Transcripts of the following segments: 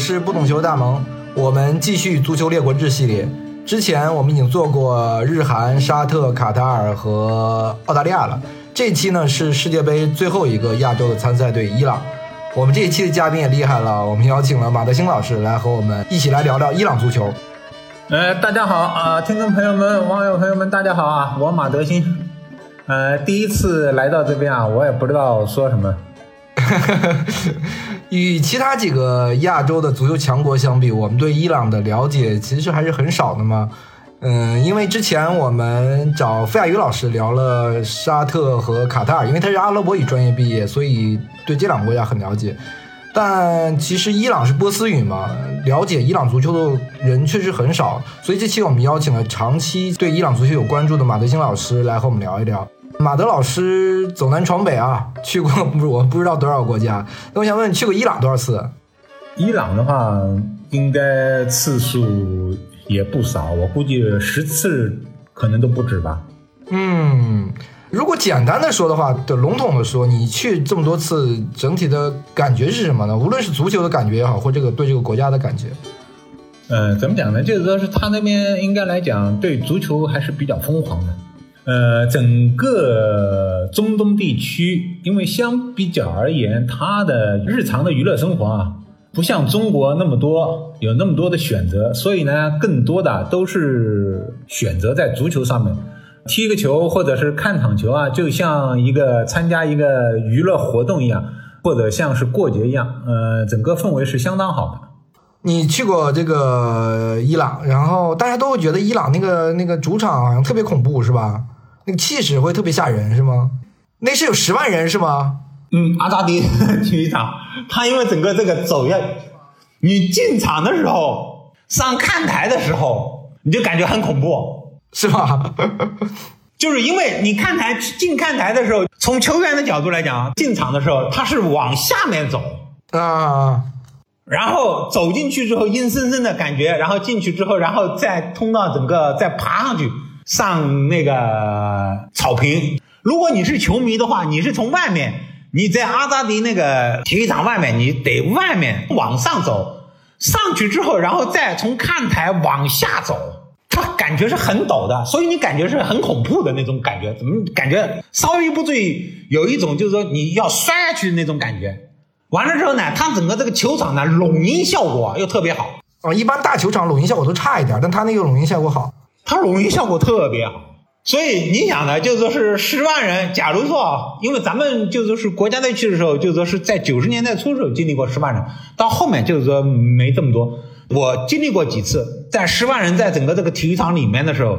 是不懂球大萌，我们继续足球列国志系列。之前我们已经做过日韩、沙特、卡塔尔和澳大利亚了，这期呢是世界杯最后一个亚洲的参赛队伊朗。我们这一期的嘉宾也厉害了，我们邀请了马德兴老师来和我们一起来聊聊伊朗足球。呃，大家好啊，听众朋友们、网友朋友们，大家好啊，我马德兴。呃，第一次来到这边啊，我也不知道说什么。与其他几个亚洲的足球强国相比，我们对伊朗的了解其实还是很少的嘛。嗯，因为之前我们找费亚宇老师聊了沙特和卡塔尔，因为他是阿拉伯语专业毕业，所以对这两个国家很了解。但其实伊朗是波斯语嘛，了解伊朗足球的人确实很少，所以这期我们邀请了长期对伊朗足球有关注的马德兴老师来和我们聊一聊。马德老师走南闯北啊，去过不我不知道多少国家。那我想问，你去过伊朗多少次？伊朗的话，应该次数也不少，我估计十次可能都不止吧。嗯，如果简单的说的话，对笼统的说，你去这么多次，整体的感觉是什么呢？无论是足球的感觉也好，或这个对这个国家的感觉。呃，怎么讲呢？就是说是他那边应该来讲，对足球还是比较疯狂的。呃，整个中东地区，因为相比较而言，它的日常的娱乐生活啊，不像中国那么多，有那么多的选择，所以呢，更多的都是选择在足球上面，踢个球或者是看场球啊，就像一个参加一个娱乐活动一样，或者像是过节一样，呃，整个氛围是相当好的。你去过这个伊朗，然后大家都会觉得伊朗那个那个主场好像特别恐怖，是吧？那个气势会特别吓人，是吗？那是有十万人是吗？嗯，阿扎迪体育场，他因为整个这个走要，你进场的时候，上看台的时候，你就感觉很恐怖，是吧？就是因为你看台进看台的时候，从球员的角度来讲，进场的时候他是往下面走啊。然后走进去之后，阴森森的感觉，然后进去之后，然后再通到整个再爬上去上那个草坪。如果你是球迷的话，你是从外面，你在阿扎迪那个体育场外面，你得外面往上走，上去之后，然后再从看台往下走，它感觉是很陡的，所以你感觉是很恐怖的那种感觉。怎么感觉稍微不注意，有一种就是说你要摔下去的那种感觉。完了之后呢，它整个这个球场呢，拢音效果又特别好啊。一般大球场拢音效果都差一点，但它那个拢音效果好，它拢音效果特别好。所以你想呢，就说是十万人，假如说啊，因为咱们就说是国家队去的时候，就说是在九十年代初的时候经历过十万人，到后面就是说没这么多。我经历过几次，在十万人在整个这个体育场里面的时候，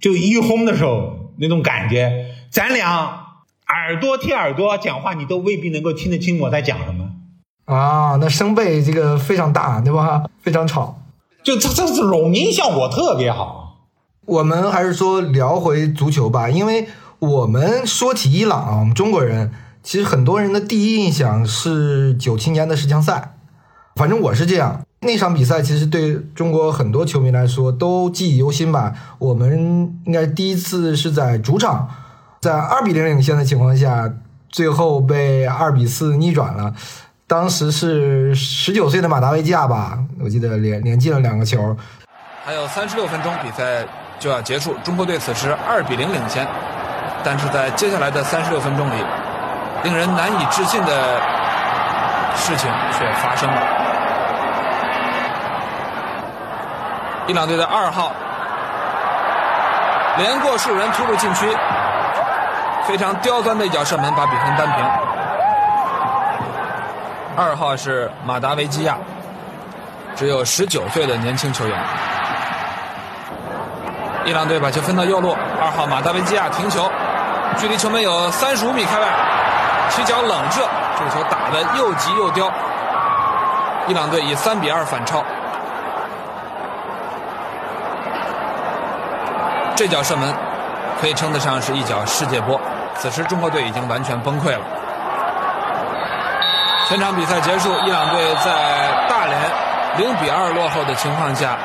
就一轰的时候那种感觉，咱俩耳朵贴耳朵讲话，你都未必能够听得清我在讲什么。啊，那声贝这个非常大，对吧？非常吵，就这这是拢音效果特别好。我们还是说聊回足球吧，因为我们说起伊朗啊，我们中国人其实很多人的第一印象是九七年的世强赛，反正我是这样。那场比赛其实对中国很多球迷来说都记忆犹新吧。我们应该第一次是在主场，在二比零领先的情况下，最后被二比四逆转了。当时是十九岁的马达维基亚吧，我记得连连进了两个球。还有三十六分钟，比赛就要结束，中国队此时二比零领先。但是在接下来的三十六分钟里，令人难以置信的事情却发生了。伊朗队的二号连过数人突入禁区，非常刁钻的一脚射门，把比分扳平。二号是马达维基亚，只有十九岁的年轻球员。伊朗队把球分到右路，二号马达维基亚停球，距离球门有三十五米开外，起脚冷射，这个球打得又急又刁。伊朗队以三比二反超。这脚射门可以称得上是一脚世界波。此时中国队已经完全崩溃了。全场比赛结束，伊朗队在大连零比二落后的情况下，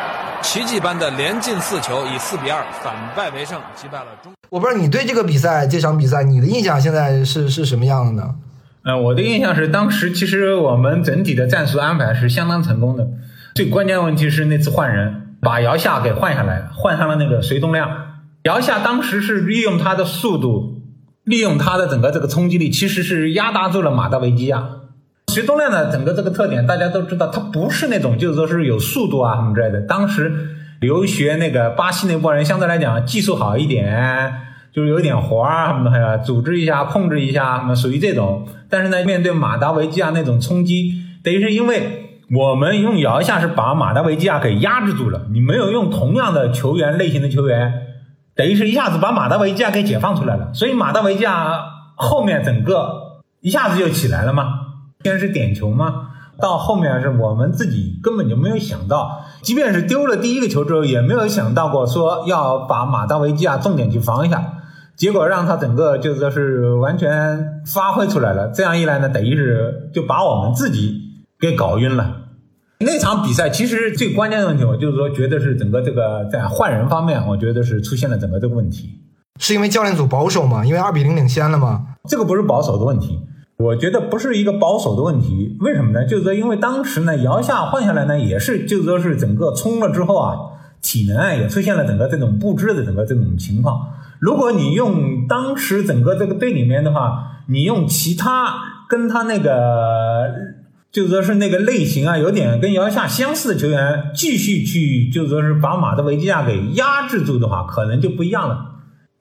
奇迹般的连进四球，以四比二反败为胜，击败了中。我不知道你对这个比赛，这场比赛你的印象现在是是什么样的呢？呃，我的印象是，当时其实我们整体的战术安排是相当成功的。最关键的问题是那次换人，把姚夏给换下来，换上了那个隋东亮。姚夏当时是利用他的速度，利用他的整个这个冲击力，其实是压打住了马达维基亚。隋东亮的整个这个特点，大家都知道，他不是那种就是说是有速度啊什么之类的。当时留学那个巴西那波人，相对来讲技术好一点，就是有点活啊什么的呀，组织一下、控制一下，什么属于这种。但是呢，面对马达维基亚那种冲击，等于是因为我们用摇一下是把马达维基亚给压制住了，你没有用同样的球员类型的球员，等于是一下子把马达维基亚给解放出来了。所以马达维基亚后面整个一下子就起来了嘛。先是点球嘛，到后面是我们自己根本就没有想到，即便是丢了第一个球之后，也没有想到过说要把马达维基亚重点去防一下，结果让他整个就是说是完全发挥出来了。这样一来呢，等于是就把我们自己给搞晕了。那场比赛其实最关键的问题，我就是说觉得是整个这个在换人方面，我觉得是出现了整个这个问题，是因为教练组保守吗？因为二比零领先了吗？这个不是保守的问题。我觉得不是一个保守的问题，为什么呢？就是说，因为当时呢，姚夏换下来呢，也是就是说是整个冲了之后啊，体能啊也出现了整个这种不支的整个这种情况。如果你用当时整个这个队里面的话，你用其他跟他那个就说是那个类型啊，有点跟姚夏相似的球员，继续去就说是把马德维基亚给压制住的话，可能就不一样了。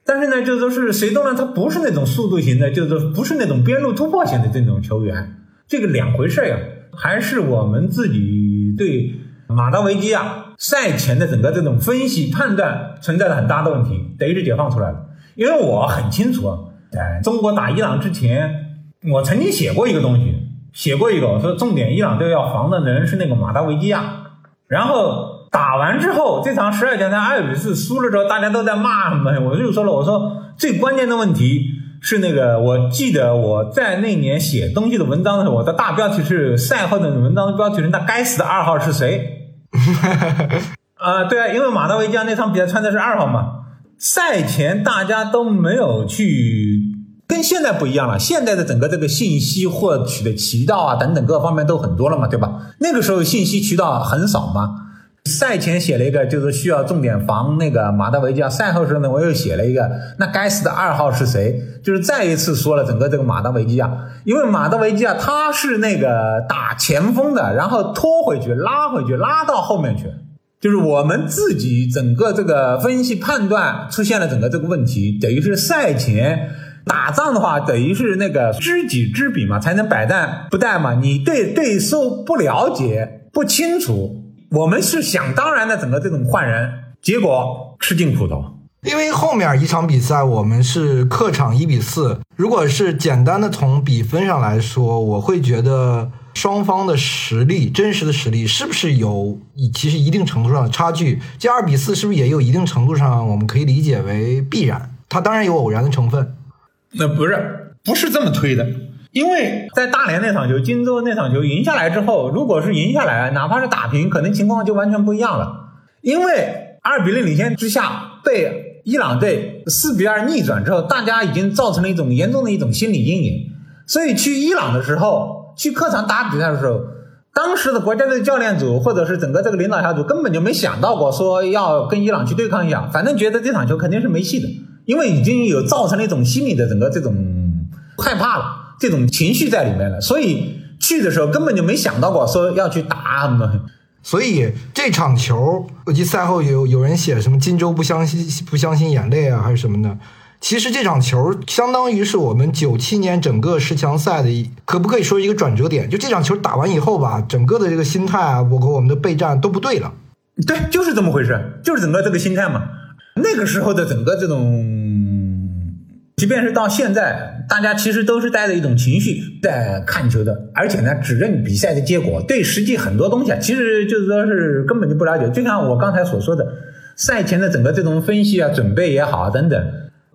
但是呢，就是说是谁都呢，他不是那种速度型的，就是不是那种边路突破型的这种球员，这个两回事呀。还是我们自己对马达维基亚赛前的整个这种分析判断存在了很大的问题，等于是解放出来了。因为我很清楚，在中国打伊朗之前，我曾经写过一个东西，写过一个说重点伊朗队要防的人是那个马达维基亚，然后。打完之后，这场十二强赛二比四输了之后，大家都在骂什么？我就说了，我说最关键的问题是那个，我记得我在那年写东西的文章的时候，我的大标题是赛后的文章的标题是“那该死的二号是谁？” 啊，对啊，因为马达维加那场比赛穿的是二号嘛。赛前大家都没有去，跟现在不一样了。现在的整个这个信息获取的渠道啊，等等各方面都很多了嘛，对吧？那个时候信息渠道很少嘛。赛前写了一个，就是需要重点防那个马达维加。赛后时候呢，我又写了一个，那该死的二号是谁？就是再一次说了整个这个马达维基亚，因为马达维基亚他是那个打前锋的，然后拖回去、拉回去、拉到后面去，就是我们自己整个这个分析判断出现了整个这个问题，等于是赛前打仗的话，等于是那个知己知彼嘛，才能百战不殆嘛。你对对手不了解、不清楚。我们是想当然的，整个这种换人，结果吃尽苦头。因为后面一场比赛我们是客场一比四，如果是简单的从比分上来说，我会觉得双方的实力，真实的实力是不是有其实一定程度上的差距？这二比四是不是也有一定程度上我们可以理解为必然？它当然有偶然的成分。那不是，不是这么推的。因为在大连那场球、荆州那场球赢下来之后，如果是赢下来，哪怕是打平，可能情况就完全不一样了。因为二比零领先之下被伊朗队四比二逆转之后，大家已经造成了一种严重的一种心理阴影。所以去伊朗的时候，去客场打比赛的时候，当时的国家队教练组或者是整个这个领导小组根本就没想到过说要跟伊朗去对抗一下，反正觉得这场球肯定是没戏的，因为已经有造成了一种心理的整个这种害怕了。这种情绪在里面了，所以去的时候根本就没想到过说要去打什么。所以这场球，我记赛后有有人写什么“金州不相信不相信眼泪”啊，还是什么的。其实这场球相当于是我们九七年整个十强赛的一，可不可以说一个转折点？就这场球打完以后吧，整个的这个心态啊，包括我们的备战都不对了。对，就是这么回事，就是整个这个心态嘛。那个时候的整个这种。即便是到现在，大家其实都是带着一种情绪在看球的，而且呢，只认比赛的结果，对实际很多东西啊，其实就是说是根本就不了解。就像我刚才所说的，赛前的整个这种分析啊、准备也好等等，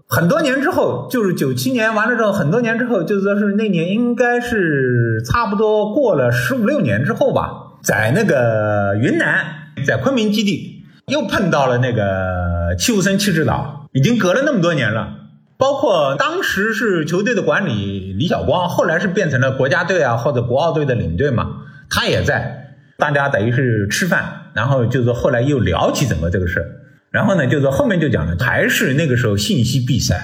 很多年之后，就是九七年完了之后，很多年之后，就是说是那年应该是差不多过了十五六年之后吧，在那个云南，在昆明基地又碰到了那个戚务生戚指导，已经隔了那么多年了。包括当时是球队的管理李晓光，后来是变成了国家队啊或者国奥队的领队嘛，他也在，大家等于是吃饭，然后就是后来又聊起整个这个事儿，然后呢就是后面就讲了，还是那个时候信息闭塞，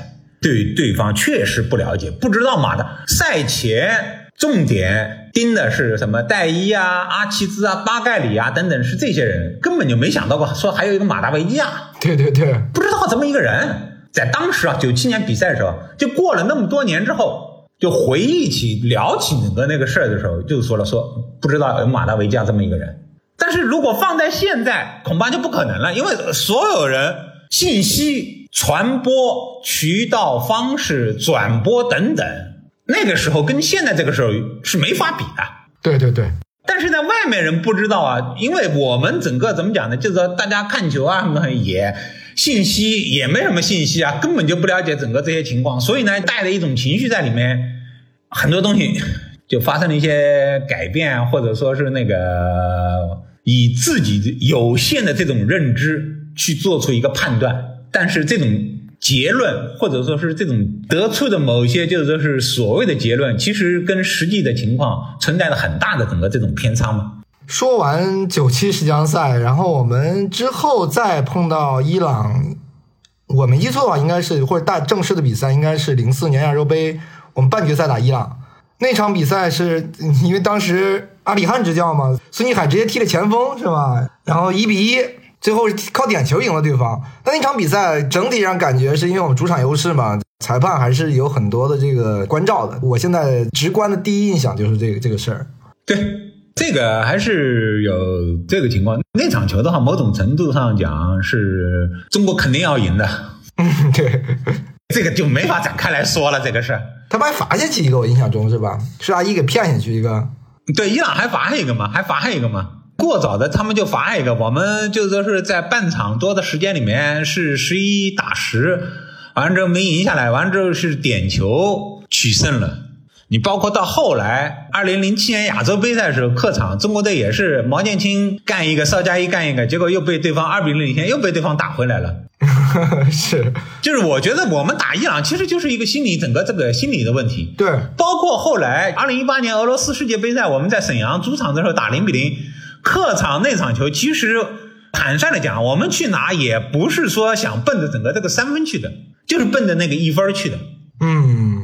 对对方确实不了解，不知道马的。赛前重点盯的是什么戴伊啊、阿齐兹啊、巴盖里啊等等，是这些人，根本就没想到过说还有一个马达维基亚，对对对，不知道这么一个人。在当时啊，九七年比赛的时候，就过了那么多年之后，就回忆起、聊起整个那个事儿的时候，就说了说不知道有马达维加这么一个人。但是如果放在现在，恐怕就不可能了，因为所有人信息传播渠道方式、转播等等，那个时候跟现在这个时候是没法比的。对对对。但是在外面人不知道啊，因为我们整个怎么讲呢？就是说大家看球啊什么也。信息也没什么信息啊，根本就不了解整个这些情况，所以呢，带着一种情绪在里面，很多东西就发生了一些改变，或者说是那个以自己有限的这种认知去做出一个判断，但是这种结论或者说是这种得出的某些就是说是所谓的结论，其实跟实际的情况存在着很大的整个这种偏差嘛。说完九七世江赛，然后我们之后再碰到伊朗，我没记错的话，应该是或者大正式的比赛应该是零四年亚洲杯，我们半决赛打伊朗那场比赛，是因为当时阿里汉执教嘛，孙继海直接踢了前锋是吧？然后一比一，最后靠点球赢了对方。但那场比赛整体上感觉是因为我们主场优势嘛，裁判还是有很多的这个关照的。我现在直观的第一印象就是这个这个事儿，对。这个还是有这个情况。那场球的话，某种程度上讲是中国肯定要赢的。嗯，对，这个就没法展开来说了。这个事他们还罚下去一个，我印象中是吧？是阿姨给骗下去一个。对，伊朗还罚下一个嘛？还罚下一个嘛？过早的他们就罚下一个。我们就说是在半场多的时间里面是十一打十，完了之后没赢下来，完了之后是点球取胜了。你包括到后来，二零零七年亚洲杯赛的时候，客场中国队也是毛剑卿干一个，邵佳一干一个，结果又被对方二比零领先，又被对方打回来了。是，就是我觉得我们打伊朗其实就是一个心理，整个这个心理的问题。对，包括后来二零一八年俄罗斯世界杯赛，我们在沈阳主场的时候打零比零，客场那场球，其实坦率的讲，我们去拿也不是说想奔着整个这个三分去的，就是奔着那个一分去的。嗯。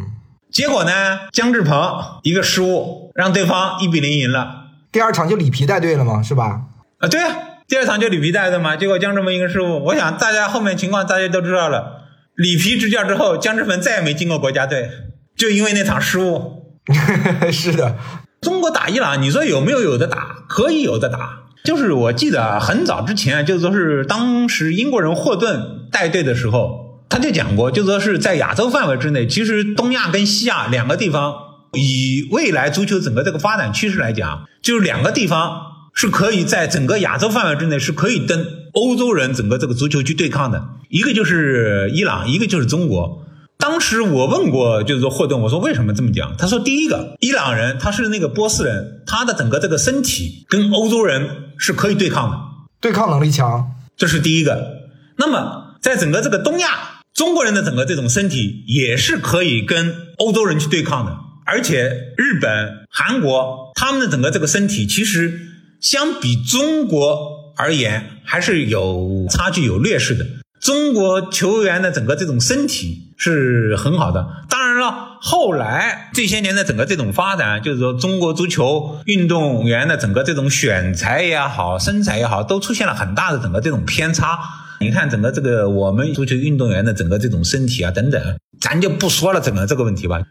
结果呢？姜志鹏一个失误，让对方一比零赢了。第二场就里皮带队了嘛？是吧？啊，对啊，第二场就里皮带队嘛。结果姜志鹏一个失误，我想大家后面情况大家都知道了。里皮执教之后，姜志鹏再也没进过国家队，就因为那场失误。是的，中国打伊朗，你说有没有有的打？可以有的打。就是我记得很早之前，就说是当时英国人霍顿带队的时候。他就讲过，就说是在亚洲范围之内，其实东亚跟西亚两个地方，以未来足球整个这个发展趋势来讲，就是两个地方是可以在整个亚洲范围之内是可以跟欧洲人整个这个足球去对抗的。一个就是伊朗，一个就是中国。当时我问过，就是说霍顿，我说为什么这么讲？他说，第一个，伊朗人他是那个波斯人，他的整个这个身体跟欧洲人是可以对抗的，对抗能力强，这是第一个。那么在整个这个东亚。中国人的整个这种身体也是可以跟欧洲人去对抗的，而且日本、韩国他们的整个这个身体其实相比中国而言还是有差距、有劣势的。中国球员的整个这种身体是很好的，当然了，后来这些年的整个这种发展，就是说中国足球运动员的整个这种选材也好、身材也好，都出现了很大的整个这种偏差。你看整个这个我们足球运动员的整个这种身体啊等等，咱就不说了整个这个问题吧。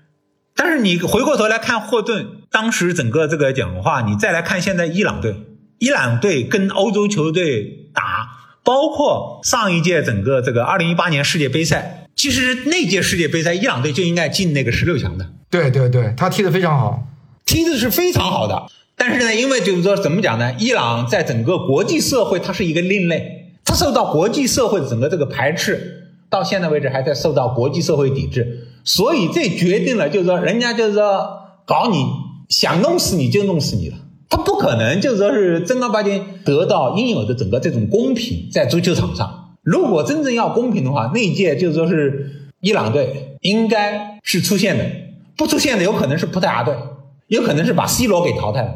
但是你回过头来看霍顿当时整个这个讲话，你再来看现在伊朗队，伊朗队跟欧洲球队打，包括上一届整个这个二零一八年世界杯赛，其实那届世界杯赛伊朗队就应该进那个十六强的。对对对，他踢得非常好，踢的是非常好的。但是呢，因为就是说怎么讲呢？伊朗在整个国际社会，它是一个另类。他受到国际社会整个这个排斥，到现在为止还在受到国际社会抵制，所以这决定了就是说，人家就是说搞你想弄死你就弄死你了，他不可能就是说是正儿八经得到应有的整个这种公平在足球场上。如果真正要公平的话，那届就是说是伊朗队应该是出现的，不出现的有可能是葡萄牙队，有可能是把 C 罗给淘汰了。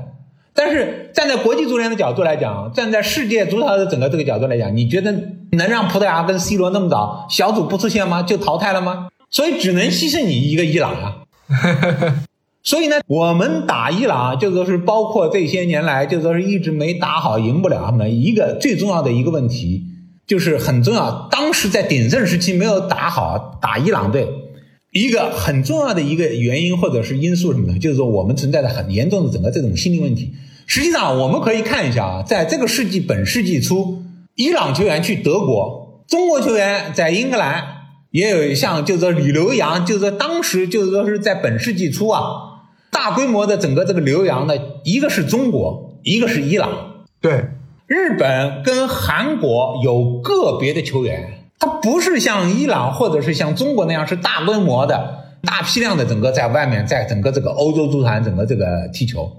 但是站在国际足联的角度来讲，站在世界足坛的整个这个角度来讲，你觉得能让葡萄牙跟 C 罗那么早小组不出现吗？就淘汰了吗？所以只能牺牲你一个伊朗啊。所以呢，我们打伊朗就说是包括这些年来就说是一直没打好，赢不了他们一个最重要的一个问题，就是很重要。当时在鼎盛时期没有打好打伊朗队，一个很重要的一个原因或者是因素什么呢？就是说我们存在着很严重的整个这种心理问题。实际上我们可以看一下啊，在这个世纪本世纪初，伊朗球员去德国，中国球员在英格兰也有像就是说李刘洋，就是说当时就是说是在本世纪初啊。大规模的整个这个留洋的，一个是中国，一个是伊朗。对，日本跟韩国有个别的球员，他不是像伊朗或者是像中国那样是大规模的、大批量的整个在外面，在整个这个欧洲足坛整个这个踢球。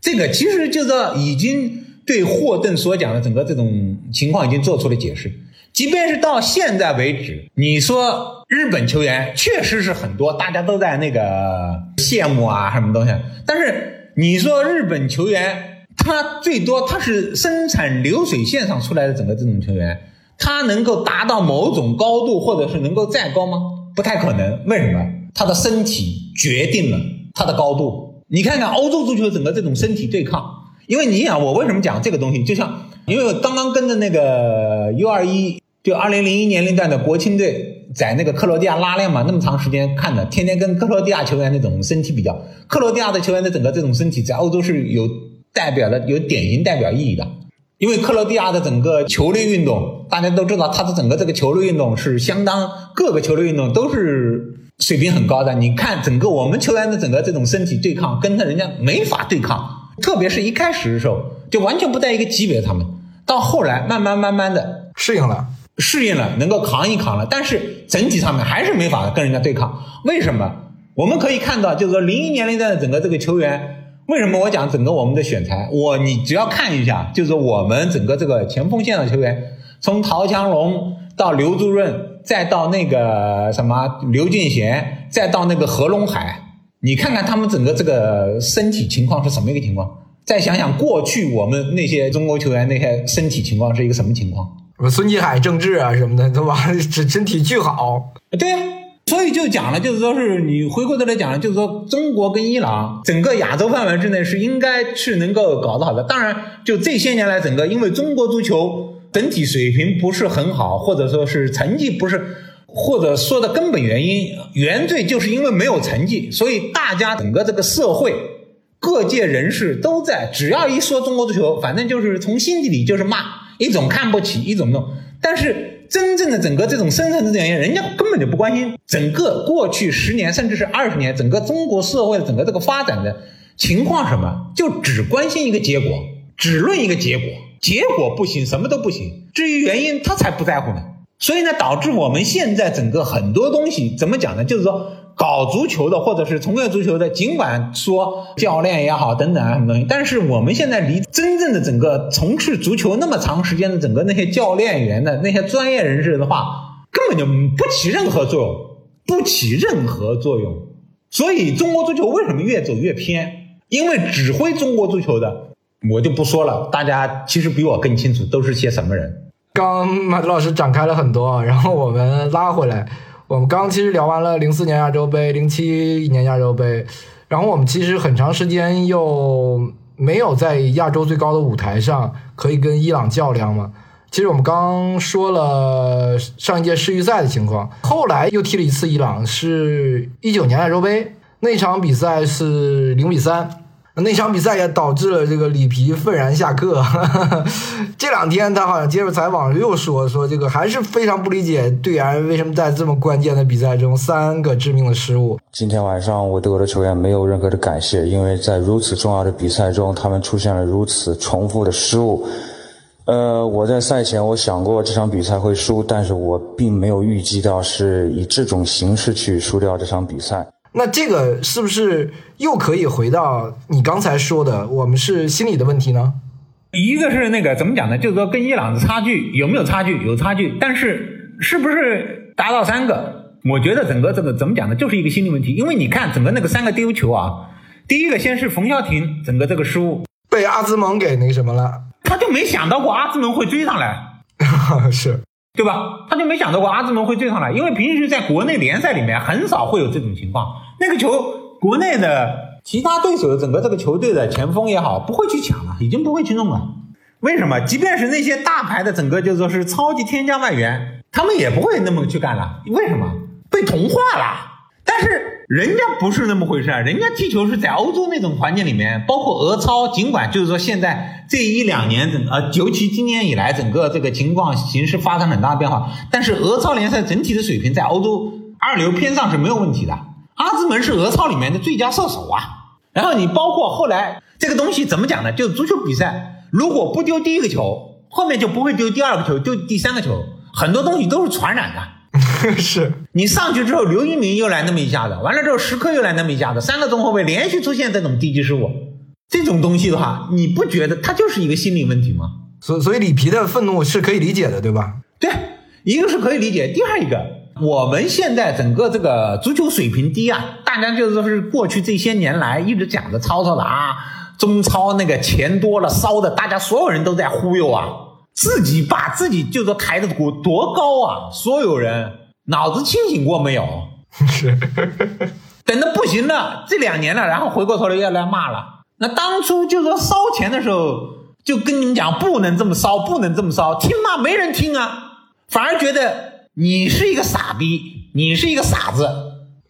这个其实就是已经对霍顿所讲的整个这种情况已经做出了解释。即便是到现在为止，你说日本球员确实是很多，大家都在那个羡慕啊什么东西。但是你说日本球员，他最多他是生产流水线上出来的整个这种球员，他能够达到某种高度，或者是能够再高吗？不太可能。为什么？他的身体决定了他的高度。你看看欧洲足球整个这种身体对抗，因为你想，我为什么讲这个东西？就像因为我刚刚跟着那个 U 二一。就二零零一年龄段的国青队在那个克罗地亚拉练嘛，那么长时间看的，天天跟克罗地亚球员那种身体比较。克罗地亚的球员的整个这种身体在欧洲是有代表的，有典型代表意义的。因为克罗地亚的整个球类运动，大家都知道，它的整个这个球类运动是相当各个球类运动都是水平很高的。你看整个我们球员的整个这种身体对抗，跟他人家没法对抗，特别是一开始的时候就完全不在一个级别，他们到后来慢慢慢慢的适应了。适应了，能够扛一扛了，但是整体上面还是没法跟人家对抗。为什么？我们可以看到，就是说零一年龄段的整个这个球员，为什么我讲整个我们的选材？我你只要看一下，就是我们整个这个前锋线的球员，从陶强龙到刘朱润，再到那个什么刘俊贤，再到那个何龙海，你看看他们整个这个身体情况是什么一个情况？再想想过去我们那些中国球员那些身体情况是一个什么情况？什么孙继海、郑智啊什么的，都吧？身身体巨好。对呀，所以就讲了，就是说是你回过头来讲了，就是说中国跟伊朗整个亚洲范围之内是应该是能够搞得好的。当然，就这些年来，整个因为中国足球整体水平不是很好，或者说是成绩不是，或者说的根本原因原罪就是因为没有成绩，所以大家整个这个社会各界人士都在，只要一说中国足球，反正就是从心底里就是骂。一种看不起，一种弄，但是真正的整个这种深层次原因，人家根本就不关心整个过去十年甚至是二十年整个中国社会的整个这个发展的情况什么，就只关心一个结果，只论一个结果，结果不行，什么都不行。至于原因，他才不在乎呢。所以呢，导致我们现在整个很多东西怎么讲呢？就是说。搞足球的或者是从业足球的，尽管说教练也好等等啊什么东西，但是我们现在离真正的整个从事足球那么长时间的整个那些教练员的那些专业人士的话，根本就不起任何作用，不起任何作用。所以中国足球为什么越走越偏？因为指挥中国足球的，我就不说了，大家其实比我更清楚都是些什么人。刚马老师展开了很多，然后我们拉回来。我们刚其实聊完了零四年亚洲杯、零七年亚洲杯，然后我们其实很长时间又没有在亚洲最高的舞台上可以跟伊朗较量嘛。其实我们刚说了上一届世预赛的情况，后来又踢了一次伊朗，是一九年亚洲杯那场比赛是零比三。那场比赛也导致了这个里皮愤然下课。这两天他好像接受采访又说说这个还是非常不理解队员为什么在这么关键的比赛中三个致命的失误。今天晚上我对我的球员没有任何的感谢，因为在如此重要的比赛中，他们出现了如此重复的失误。呃，我在赛前我想过这场比赛会输，但是我并没有预计到是以这种形式去输掉这场比赛。那这个是不是又可以回到你刚才说的，我们是心理的问题呢？一个是那个怎么讲呢？就是说跟伊朗的差距有没有差距？有差距，但是是不是达到三个？我觉得整个这个怎么讲呢，就是一个心理问题。因为你看整个那个三个丢球啊，第一个先是冯潇霆整个这个失误，被阿兹蒙给那个什么了，他就没想到过阿兹蒙会追上来，是对吧？他就没想到过阿兹蒙会追上来，因为平时在国内联赛里面很少会有这种情况。那个球，国内的其他对手的整个这个球队的前锋也好，不会去抢了，已经不会去弄了。为什么？即便是那些大牌的整个就说是超级天降外援，他们也不会那么去干了。为什么？被同化了。但是人家不是那么回事儿，人家踢球是在欧洲那种环境里面，包括俄超，尽管就是说现在这一两年整呃，尤其今年以来整个这个情况形势发生很大的变化，但是俄超联赛整体的水平在欧洲二流偏上是没有问题的。阿兹门是俄超里面的最佳射手啊。然后你包括后来这个东西怎么讲呢？就是足球比赛，如果不丢第一个球，后面就不会丢第二个球，丢第三个球，很多东西都是传染的。是，你上去之后，刘一鸣又来那么一下子，完了之后石科又来那么一下子，三个中后卫连续出现这种低级失误，这种东西的话，你不觉得他就是一个心理问题吗？所所以里皮的愤怒是可以理解的，对吧？对，一个是可以理解，第二一个，我们现在整个这个足球水平低啊，大家就是说是过去这些年来一直讲的吵吵的啊，中超那个钱多了烧的，大家所有人都在忽悠啊，自己把自己就说抬的多多高啊，所有人脑子清醒过没有？是，等的不行了，这两年了，然后回过头来要来骂了。那当初就说烧钱的时候，就跟你们讲不能这么烧，不能这么烧，听吗？没人听啊，反而觉得你是一个傻逼，你是一个傻子。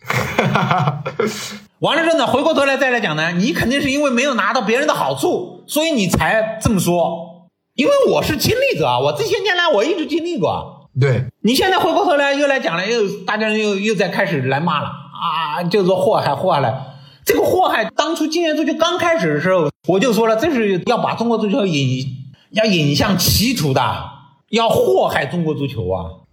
完了之后呢，回过头来再来讲呢，你肯定是因为没有拿到别人的好处，所以你才这么说。因为我是亲历者啊，我这些年来我一直经历过。对，你现在回过头来又来讲了，又大家又又在开始来骂了啊，就是说祸害祸害了。这个祸害当初今年足球刚开始的时候，我就说了，这是要把中国足球引要引向歧途的，要祸害中国足球啊。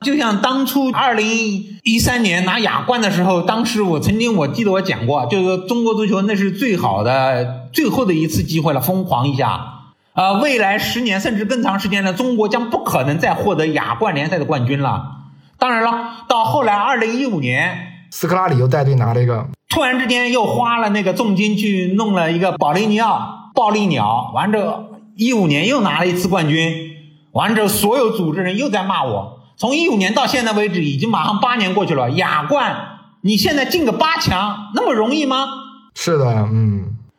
就像当初二零一三年拿亚冠的时候，当时我曾经我记得我讲过，就是中国足球那是最好的最后的一次机会了，疯狂一下。啊，未来十年甚至更长时间呢，中国将不可能再获得亚冠联赛的冠军了。当然了，到后来二零一五年，斯科拉里又带队拿了一个，突然之间又花了那个重金去弄了一个保利尼奥暴力鸟，完之后一五年又拿了一次冠军，完之后所有组织人又在骂我。从一五年到现在为止，已经马上八年过去了，亚冠你现在进个八强那么容易吗？是的，嗯，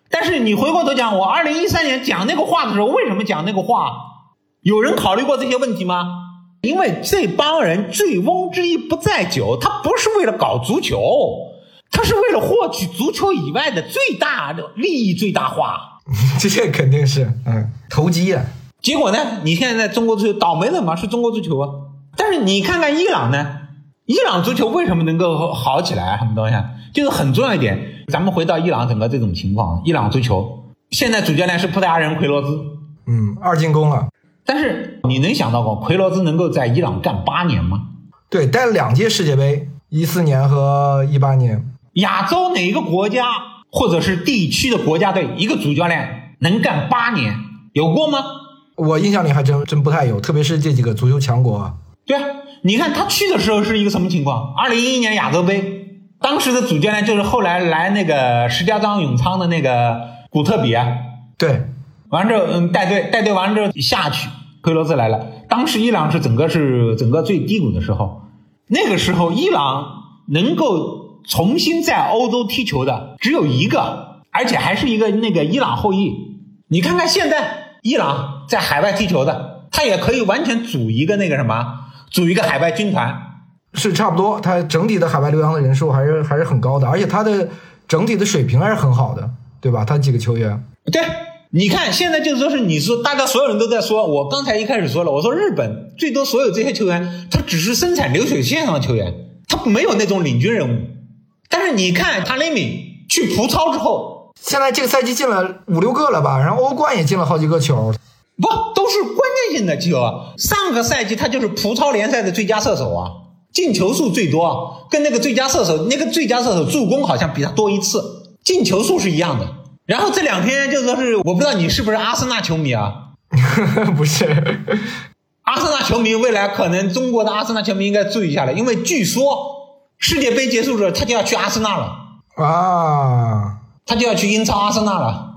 但是你回过头讲，我二零一三年讲那个话的时候，为什么讲那个话？有人考虑过这些问题吗？因为这帮人醉翁之意不在酒，他不是为了搞足球，他是为了获取足球以外的最大的利益最大化。这肯定是，嗯，投机啊。结果呢？你现在在中国足球倒霉了嘛是中国足球啊。但是你看看伊朗呢？伊朗足球为什么能够好起来？什么东西？就是很重要一点。咱们回到伊朗整个这种情况，伊朗足球现在主教练是葡萄牙人奎罗兹，嗯，二进攻了。但是你能想到过奎罗兹能够在伊朗干八年吗？对，带了两届世界杯，一四年和一八年。亚洲哪个国家或者是地区的国家队，一个主教练能干八年，有过吗？我印象里还真真不太有，特别是这几个足球强国。对啊，你看他去的时候是一个什么情况？二零一一年亚洲杯，当时的主教练就是后来来那个石家庄永昌的那个古特比啊。对，完了之后，嗯，带队带队完了之后下去，奎罗斯来了。当时伊朗是整个是整个最低谷的时候，那个时候伊朗能够重新在欧洲踢球的只有一个，而且还是一个那个伊朗后裔。你看看现在伊朗在海外踢球的，他也可以完全组一个那个什么，组一个海外军团。是差不多，他整体的海外留洋的人数还是还是很高的，而且他的整体的水平还是很好的，对吧？他几个球员，对，你看现在就是说是你说大家所有人都在说，我刚才一开始说了，我说日本最多所有这些球员，他只是生产流水线上的球员，他没有那种领军人物。但是你看塔雷米去葡超之后，现在这个赛季进了五六个了吧？然后欧冠也进了好几个球，不都是关键性的球啊？上个赛季他就是葡超联赛的最佳射手啊，进球数最多，跟那个最佳射手那个最佳射手助攻好像比他多一次，进球数是一样的。然后这两天就说是我不知道你是不是阿森纳球迷啊？不是，阿森纳球迷未来可能中国的阿森纳球迷应该注意一下了，因为据说世界杯结束之后他就要去阿森纳了，啊，他就要去英超阿森纳了。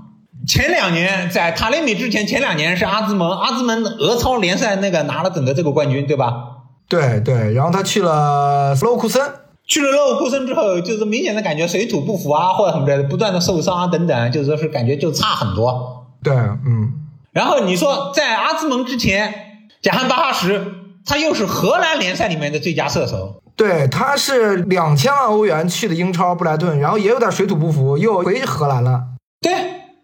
前两年在塔雷米之前，前两年是阿兹蒙，阿兹蒙俄超联赛那个拿了整个这个冠军，对吧？对对，然后他去了勒沃库森，去了勒沃库森之后，就是明显的感觉水土不服啊，或者什么的，不断的受伤啊等等，就是说是感觉就差很多。对，嗯，然后你说在阿兹蒙之前，贾汉巴哈什他又是荷兰联赛里面的最佳射手，对，他是两千万欧元去的英超布莱顿，然后也有点水土不服，又回荷兰了。对，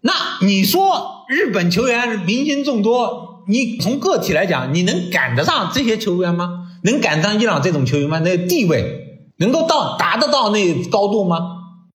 那你说日本球员明星众多，你从个体来讲，你能赶得上这些球员吗？能赶上伊朗这种球员吗？那个地位能够到达得到那高度吗？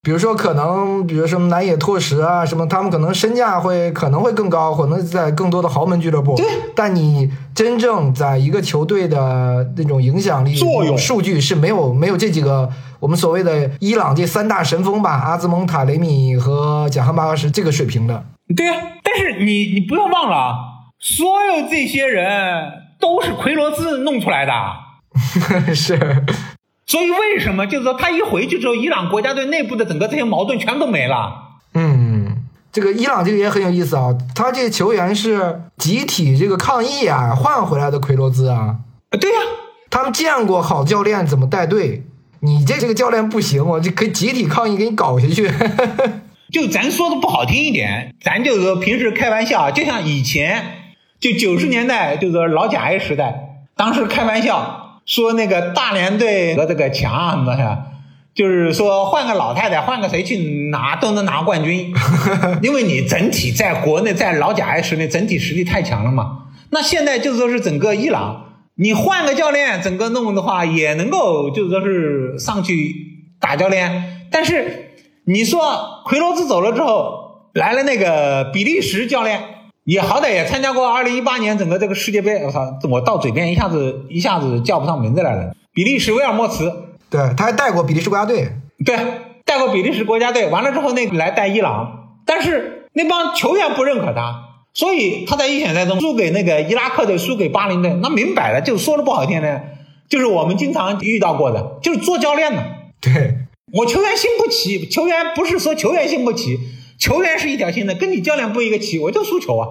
比如说，可能，比如什么南野拓实啊，什么，他们可能身价会可能会更高，可能在更多的豪门俱乐部。对。但你真正在一个球队的那种影响力、作用数据是没有没有这几个我们所谓的伊朗这三大神锋吧，阿兹蒙、塔雷米和贾汉巴赫什这个水平的。对啊，但是你你不要忘了啊，所有这些人都是奎罗兹弄出来的。是，所以为什么就是说他一回去之后，伊朗国家队内部的整个这些矛盾全都没了？嗯，这个伊朗这个也很有意思啊，他这球员是集体这个抗议啊换回来的奎罗兹啊，呃对呀、他们见过好教练怎么带队，你这这个教练不行，我就可以集体抗议给你搞下去。就咱说的不好听一点，咱就是说平时开玩笑，就像以前就九十年代，就是说老甲 A 时代，当时开玩笑说那个大连队和这个强啊什么的，就是说换个老太太，换个谁去拿都能拿冠军，因为你整体在国内在老甲 A 时代整体实力太强了嘛。那现在就是说是整个伊朗，你换个教练，整个弄的话也能够就是说是上去打教练，但是。你说奎罗兹走了之后，来了那个比利时教练，也好歹也参加过二零一八年整个这个世界杯。我操，我到嘴边一下子一下子叫不上名字来了。比利时威尔莫茨，对，他还带过比利时国家队。对，带过比利时国家队，完了之后那个来带伊朗，但是那帮球员不认可他，所以他在预选赛中输给那个伊拉克队，输给巴林队，那明摆了，就说的不好听呢，就是我们经常遇到过的，就是做教练的。对，我球员心不齐，球员不是说球员心不齐，球员是一条心的，跟你教练不一个齐，我就输球啊。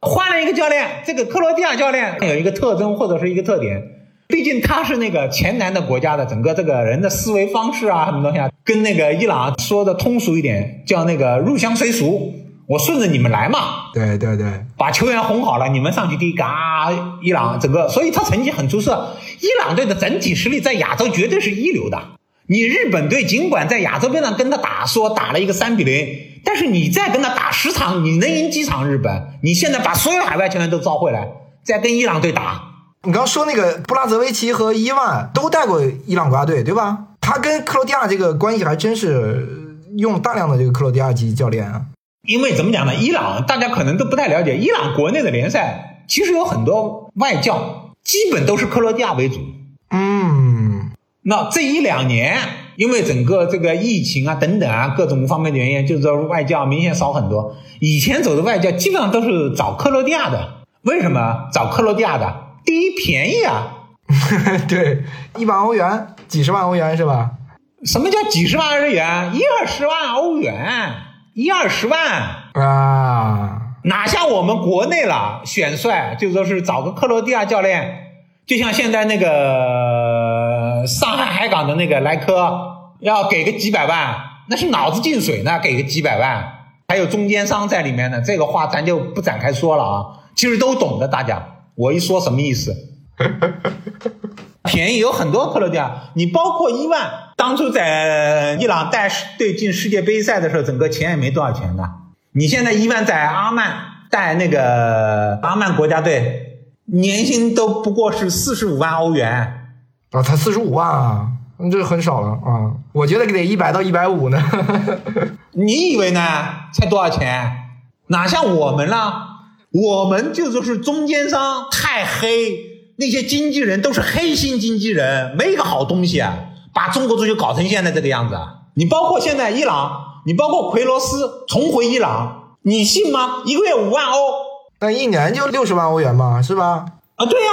换了一个教练，这个克罗地亚教练有一个特征或者是一个特点，毕竟他是那个前南的国家的整个这个人的思维方式啊，什么东西啊，跟那个伊朗说的通俗一点，叫那个入乡随俗，我顺着你们来嘛。对对对，把球员哄好了，你们上去第一个啊，伊朗整个，所以他成绩很出色。伊朗队的整体实力在亚洲绝对是一流的。你日本队尽管在亚洲杯上跟他打，说打了一个三比零，但是你再跟他打十场，你能赢几场日本？你现在把所有海外球员都招回来，再跟伊朗队打，你刚说那个布拉泽维奇和伊万都带过伊朗国家队，对吧？他跟克罗地亚这个关系还真是用大量的这个克罗地亚籍教练啊。因为怎么讲呢？伊朗大家可能都不太了解，伊朗国内的联赛其实有很多外教，基本都是克罗地亚为主。嗯，那这一两年，因为整个这个疫情啊等等啊各种方面的原因，就是说外教明显少很多。以前走的外教基本上都是找克罗地亚的，为什么找克罗地亚的？第一便宜啊！对，一百欧元，几十万欧元是吧？什么叫几十万欧元？一二十万欧元，一二十万，啊，哪像我们国内了？选帅就说是找个克罗地亚教练，就像现在那个上海海港的那个莱科，要给个几百万，那是脑子进水呢，给个几百万，还有中间商在里面呢，这个话咱就不展开说了啊，其实都懂的，大家。我一说什么意思？便宜有很多克罗地亚，你包括伊万，当初在伊朗带队进世界杯赛的时候，整个钱也没多少钱的。你现在伊万在阿曼带那个阿曼国家队，年薪都不过是四十五万欧元。啊，才四十五万啊，那这很少了啊。我觉得得一百到一百五呢。你以为呢？才多少钱？哪像我们啦？我们就说是中间商太黑，那些经纪人都是黑心经纪人，没个好东西啊，把中国足球搞成现在这个样子。你包括现在伊朗，你包括奎罗斯重回伊朗，你信吗？一个月五万欧那一年就六十万欧元嘛，是吧？啊，对呀、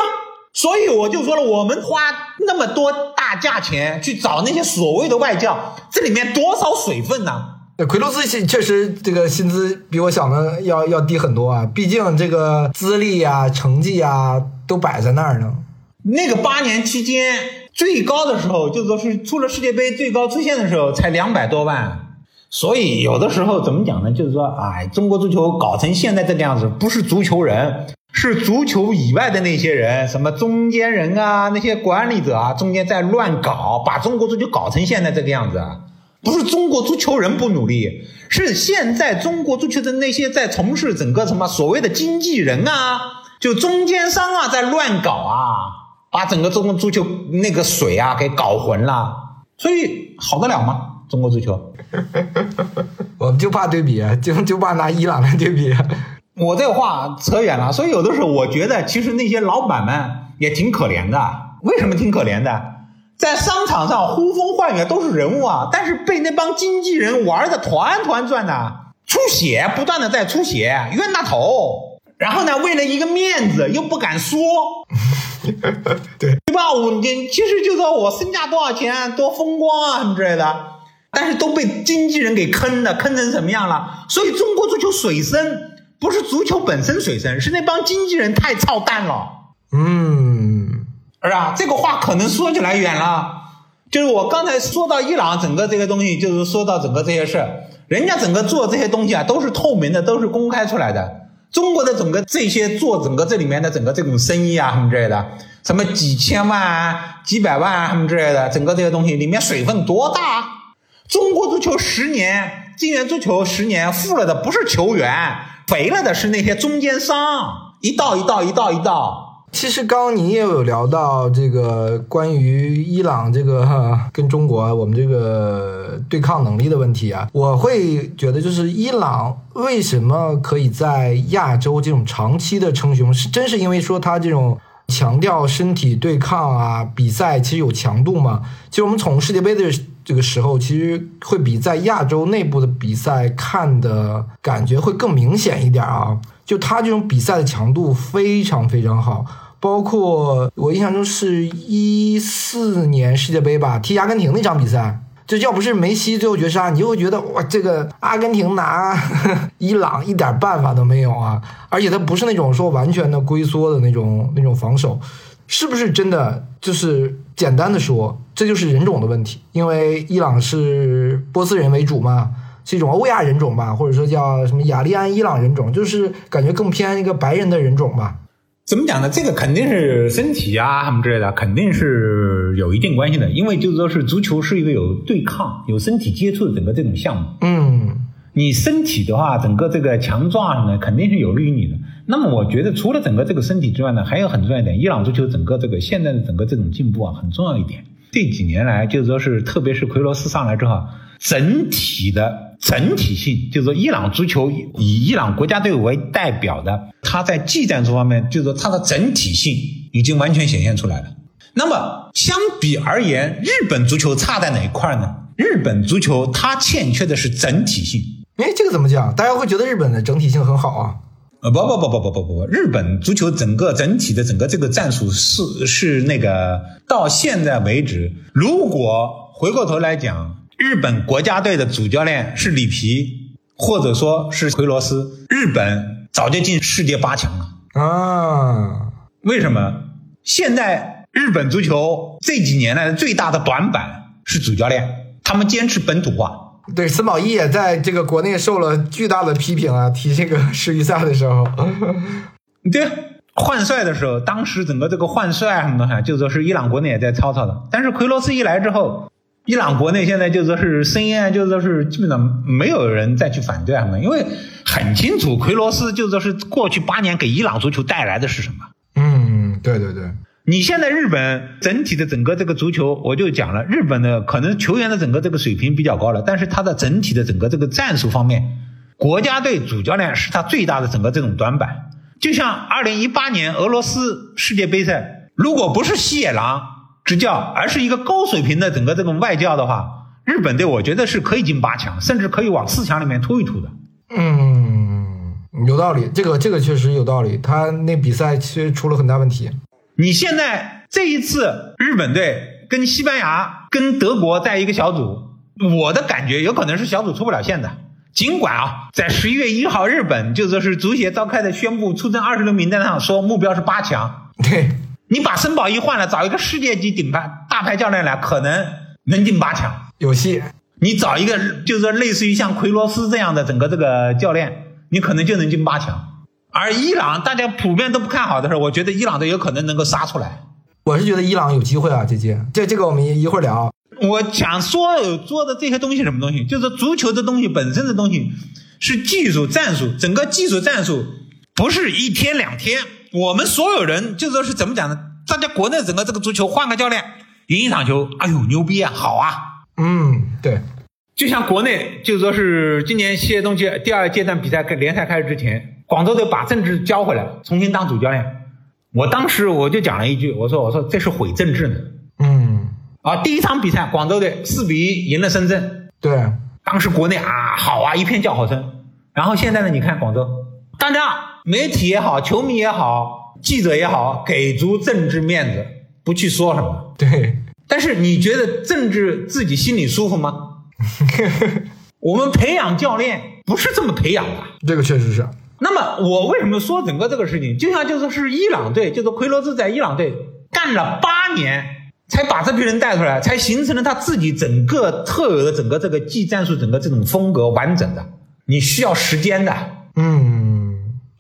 所以我就说了，我们花那么多大价钱去找那些所谓的外教，这里面多少水分呢？奎罗斯确确实这个薪资比我想的要要低很多啊，毕竟这个资历啊、成绩啊都摆在那儿呢。那个八年期间最高的时候，就说是出了世界杯最高出现的时候才两百多万。所以有的时候怎么讲呢？就是说，哎，中国足球搞成现在这个样子，不是足球人，是足球以外的那些人，什么中间人啊，那些管理者啊，中间在乱搞，把中国足球搞成现在这个样子。不是中国足球人不努力，是现在中国足球的那些在从事整个什么所谓的经纪人啊，就中间商啊，在乱搞啊，把整个中国足球那个水啊给搞浑了，所以好得了吗？中国足球？我们就怕对比，就就怕拿伊朗来对比。我这话扯远了，所以有的时候我觉得，其实那些老板们也挺可怜的。为什么挺可怜的？在商场上呼风唤雨都是人物啊，但是被那帮经纪人玩的团团转呐，出血，不断的在出血，冤大头。然后呢，为了一个面子又不敢说，对对吧？我你其实就说我身价多少钱，多风光啊什么之类的，但是都被经纪人给坑了，坑成什么样了？所以中国足球水深，不是足球本身水深，是那帮经纪人太操蛋了。嗯。是吧？这个话可能说起来远了，就是我刚才说到伊朗整个这个东西，就是说到整个这些事儿，人家整个做这些东西啊，都是透明的，都是公开出来的。中国的整个这些做整个这里面的整个这种生意啊什么之类的，什么几千万、啊、几百万啊什么之类的，整个这些东西里面水分多大？中国足球十年，金元足球十年，富了的不是球员，肥了的是那些中间商，一道一道一道一道。其实刚刚你也有聊到这个关于伊朗这个 跟中国我们这个对抗能力的问题啊，我会觉得就是伊朗为什么可以在亚洲这种长期的称雄，是真是因为说他这种强调身体对抗啊，比赛其实有强度嘛？其实我们从世界杯的这个时候，其实会比在亚洲内部的比赛看的感觉会更明显一点啊，就他这种比赛的强度非常非常好。包括我印象中是一四年世界杯吧，踢阿根廷那场比赛，就要不是梅西最后绝杀，你就会觉得哇，这个阿根廷拿 伊朗一点办法都没有啊！而且他不是那种说完全的龟缩的那种那种防守，是不是真的？就是简单的说，这就是人种的问题，因为伊朗是波斯人为主嘛，是一种欧亚人种吧，或者说叫什么雅利安伊朗人种，就是感觉更偏一个白人的人种吧。怎么讲呢？这个肯定是身体啊什么之类的，肯定是有一定关系的。因为就是说是足球是一个有对抗、有身体接触的整个这种项目。嗯，你身体的话，整个这个强壮啊什么的，肯定是有利于你的。那么我觉得，除了整个这个身体之外呢，还有很重要一点，伊朗足球整个这个现在的整个这种进步啊，很重要一点。这几年来，就是说是特别是奎罗斯上来之后，整体的整体性，就是说伊朗足球以伊朗国家队为代表的，它在技战术方面，就是说它的整体性已经完全显现出来了。那么相比而言，日本足球差在哪一块呢？日本足球它欠缺的是整体性。哎，这个怎么讲？大家会觉得日本的整体性很好啊？呃，不不不不不不不，日本足球整个整体的整个这个战术是是那个到现在为止，如果回过头来讲，日本国家队的主教练是里皮，或者说是奎罗斯，日本。早就进世界八强了啊！为什么？现在日本足球这几年来最大的短板是主教练，他们坚持本土化。对，森保一也在这个国内受了巨大的批评啊！提这个世预赛的时候，对，换帅的时候，当时整个这个换帅什么东西，就说是伊朗国内也在吵吵的。但是奎罗斯一来之后，伊朗国内现在就说是声音啊，就说是基本上没有人再去反对他们，因为。很清楚，奎罗斯就说是过去八年给伊朗足球带来的是什么？嗯，对对对。你现在日本整体的整个这个足球，我就讲了，日本的可能球员的整个这个水平比较高了，但是他的整体的整个这个战术方面，国家队主教练是他最大的整个这种短板。就像二零一八年俄罗斯世界杯赛，如果不是西野狼执教，而是一个高水平的整个这种外教的话，日本队我觉得是可以进八强，甚至可以往四强里面突一突的。嗯，有道理，这个这个确实有道理。他那比赛其实出了很大问题。你现在这一次日本队跟西班牙、跟德国在一个小组，我的感觉有可能是小组出不了线的。尽管啊，在十一月一号，日本就说是足协召开的宣布出征二十六名单上说目标是八强。对，你把森保一换了，找一个世界级顶牌大牌教练来，可能能进八强。有戏。你找一个就是说类似于像奎罗斯这样的整个这个教练，你可能就能进八强。而伊朗大家普遍都不看好的时候，我觉得伊朗队有可能能够杀出来。我是觉得伊朗有机会啊，姐姐这这个我们一会儿聊。我想说做的这些东西什么东西，就是足球的东西本身的东西是技术战术，整个技术战术不是一天两天。我们所有人就说是怎么讲呢？大家国内整个这个足球换个教练赢一场球，哎呦牛逼啊，好啊。嗯，对。就像国内就说是今年谢东杰第二阶段比赛联赛开始之前，广州队把郑智交回来，重新当主教练。我当时我就讲了一句，我说我说这是毁郑智呢。嗯。啊，第一场比赛广州队四比一赢了深圳。对。当时国内啊好啊一片叫好声。然后现在呢，你看广州，大家媒体也好，球迷也好，记者也好，给足政治面子，不去说什么。对。但是你觉得政治自己心里舒服吗？我们培养教练不是这么培养的，这个确实是。那么我为什么说整个这个事情，就像就是是伊朗队，就是奎罗兹在伊朗队干了八年，才把这批人带出来，才形成了他自己整个特有的整个这个技战术整个这种风格完整的，你需要时间的。嗯，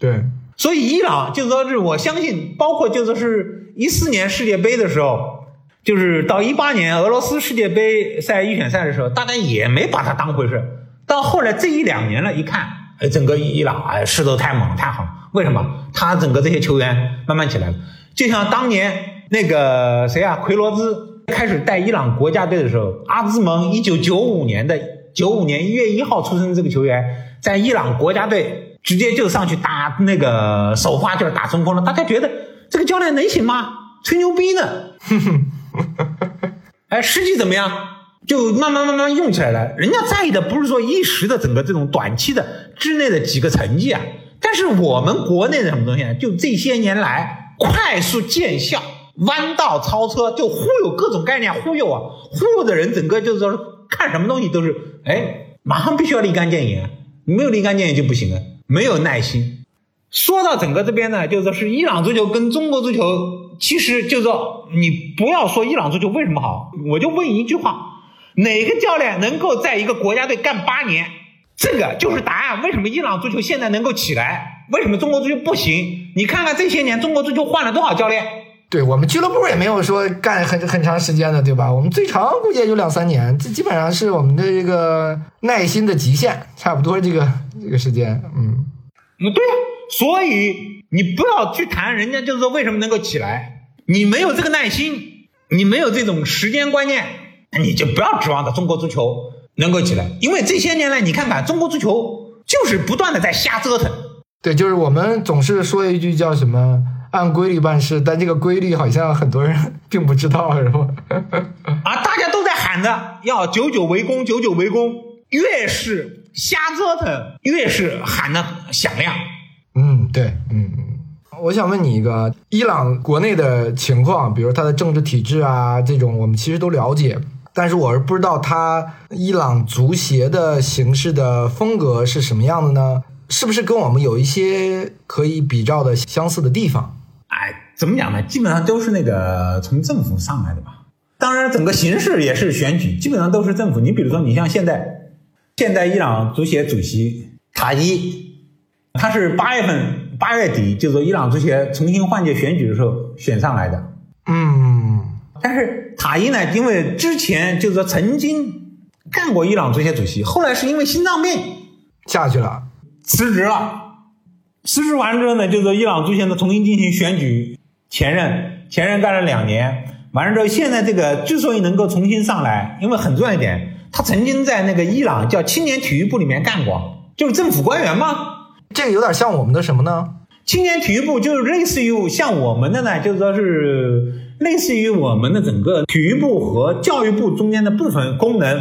对。所以伊朗就说是我相信，包括就说是一四年世界杯的时候。就是到一八年俄罗斯世界杯赛预选赛的时候，大家也没把他当回事。到后来这一两年了，一看，哎，整个伊朗哎势头太猛太好了。为什么？他整个这些球员慢慢起来了。就像当年那个谁啊，奎罗兹开始带伊朗国家队的时候，阿兹蒙一九九五年的九五年一月一号出生的这个球员，在伊朗国家队直接就上去打那个首发就是打中锋了。大家觉得这个教练能行吗？吹牛逼呢。哎，实际怎么样？就慢慢慢慢用起来了。人家在意的不是说一时的整个这种短期的之内的几个成绩啊，但是我们国内的什么东西啊？就这些年来快速见效、弯道超车，就忽悠各种概念，忽悠啊，忽悠的人整个就是说看什么东西都是哎，马上必须要立竿见影，你没有立竿见影就不行啊，没有耐心。说到整个这边呢，就是说是伊朗足球跟中国足球。其实就是说，你不要说伊朗足球为什么好，我就问一句话：哪个教练能够在一个国家队干八年？这个就是答案。为什么伊朗足球现在能够起来？为什么中国足球不行？你看看这些年中国足球换了多少教练？对我们俱乐部也没有说干很很长时间的，对吧？我们最长估计也就两三年，这基本上是我们的这个耐心的极限，差不多这个这个时间。嗯，嗯，对呀，所以。你不要去谈人家，就是说为什么能够起来？你没有这个耐心，你没有这种时间观念，你就不要指望着中国足球能够起来。因为这些年来，你看看中国足球就是不断的在瞎折腾。对，就是我们总是说一句叫什么“按规律办事”，但这个规律好像很多人并不知道，是吧？啊，大家都在喊着要久久为功，久久为功，越是瞎折腾，越是喊的响亮。嗯，对，嗯嗯，我想问你一个，伊朗国内的情况，比如它的政治体制啊，这种我们其实都了解，但是我是不知道它伊朗足协的形式的风格是什么样的呢？是不是跟我们有一些可以比照的相似的地方？哎，怎么讲呢？基本上都是那个从政府上来的吧。当然，整个形式也是选举，基本上都是政府。你比如说，你像现在，现在伊朗足协主席塔伊。他是八月份八月底，就是说伊朗足协重新换届选举的时候选上来的。嗯，但是塔伊呢，因为之前就是说曾经干过伊朗足协主席，后来是因为心脏病下去了，辞职了。辞职完之后呢，就是说伊朗足协呢重新进行选举前任，前任干了两年，完了之后现在这个之所以能够重新上来，因为很重要一点，他曾经在那个伊朗叫青年体育部里面干过，就是政府官员嘛。这个有点像我们的什么呢？青年体育部就是类似于像我们的呢，就是说是类似于我们的整个体育部和教育部中间的部分功能，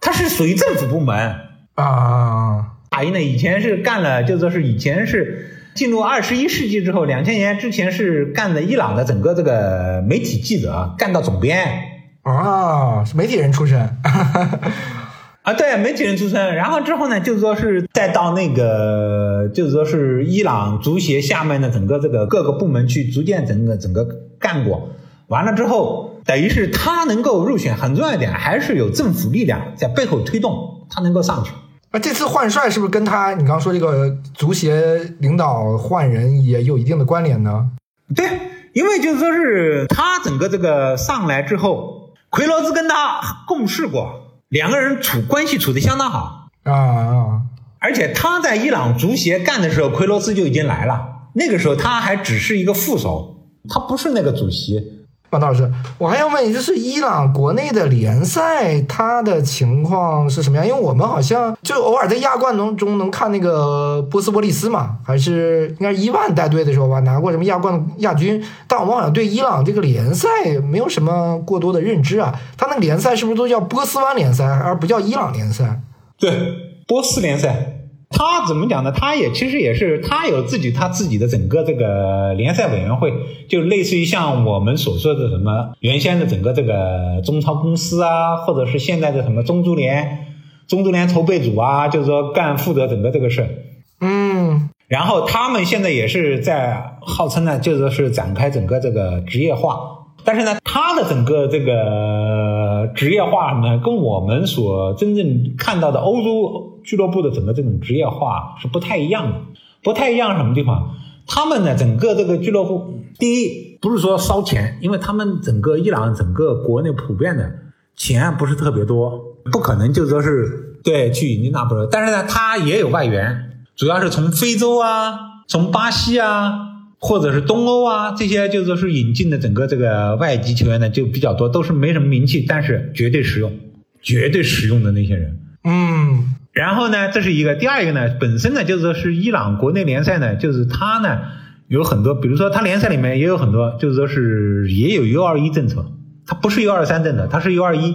它是属于政府部门啊。打印呢以前是干了，就说是以前是进入二十一世纪之后，两千年之前是干的伊朗的整个这个媒体记者，干到总编。啊，是媒体人出身。啊，对，媒体人出身。然后之后呢，就是说是再到那个，就是说是伊朗足协下面的整个这个各个部门去逐渐整个整个干过。完了之后，等于是他能够入选，很重要一点还是有政府力量在背后推动，他能够上去。那这次换帅是不是跟他你刚刚说这个足协领导换人也有一定的关联呢？对，因为就是说是他整个这个上来之后，奎罗兹跟他共事过，两个人处关系处的相当好啊啊！而且他在伊朗足协干的时候，奎罗兹就已经来了，那个时候他还只是一个副手，他不是那个主席。王老师，我还要问你，就是伊朗国内的联赛，它的情况是什么样？因为我们好像就偶尔在亚冠中中能看那个波斯波利斯嘛，还是应该是伊万带队的时候吧，拿过什么亚冠亚军。但我们好像对伊朗这个联赛没有什么过多的认知啊。他那个联赛是不是都叫波斯湾联赛，而不叫伊朗联赛？对，波斯联赛。他怎么讲呢？他也其实也是，他有自己他自己的整个这个联赛委员会，就类似于像我们所说的什么原先的整个这个中超公司啊，或者是现在的什么中足联、中足联筹备组啊，就是说干负责整个这个事儿。嗯，然后他们现在也是在号称呢，就是说是展开整个这个职业化。但是呢，他的整个这个职业化呢，跟我们所真正看到的欧洲俱乐部的整个这种职业化是不太一样的。不太一样什么地方？他们呢，整个这个俱乐部，第一不是说烧钱，因为他们整个伊朗整个国内普遍的钱不是特别多，不可能就说是对去引进那不是。但是呢，他也有外援，主要是从非洲啊，从巴西啊。或者是东欧啊，这些就是说是引进的整个这个外籍球员呢，就比较多，都是没什么名气，但是绝对实用，绝对实用的那些人。嗯，然后呢，这是一个，第二一个呢，本身呢就是说是伊朗国内联赛呢，就是它呢有很多，比如说它联赛里面也有很多，就是说是也有 U 二一政策，它不是 U 二三政策，它是 U 二一。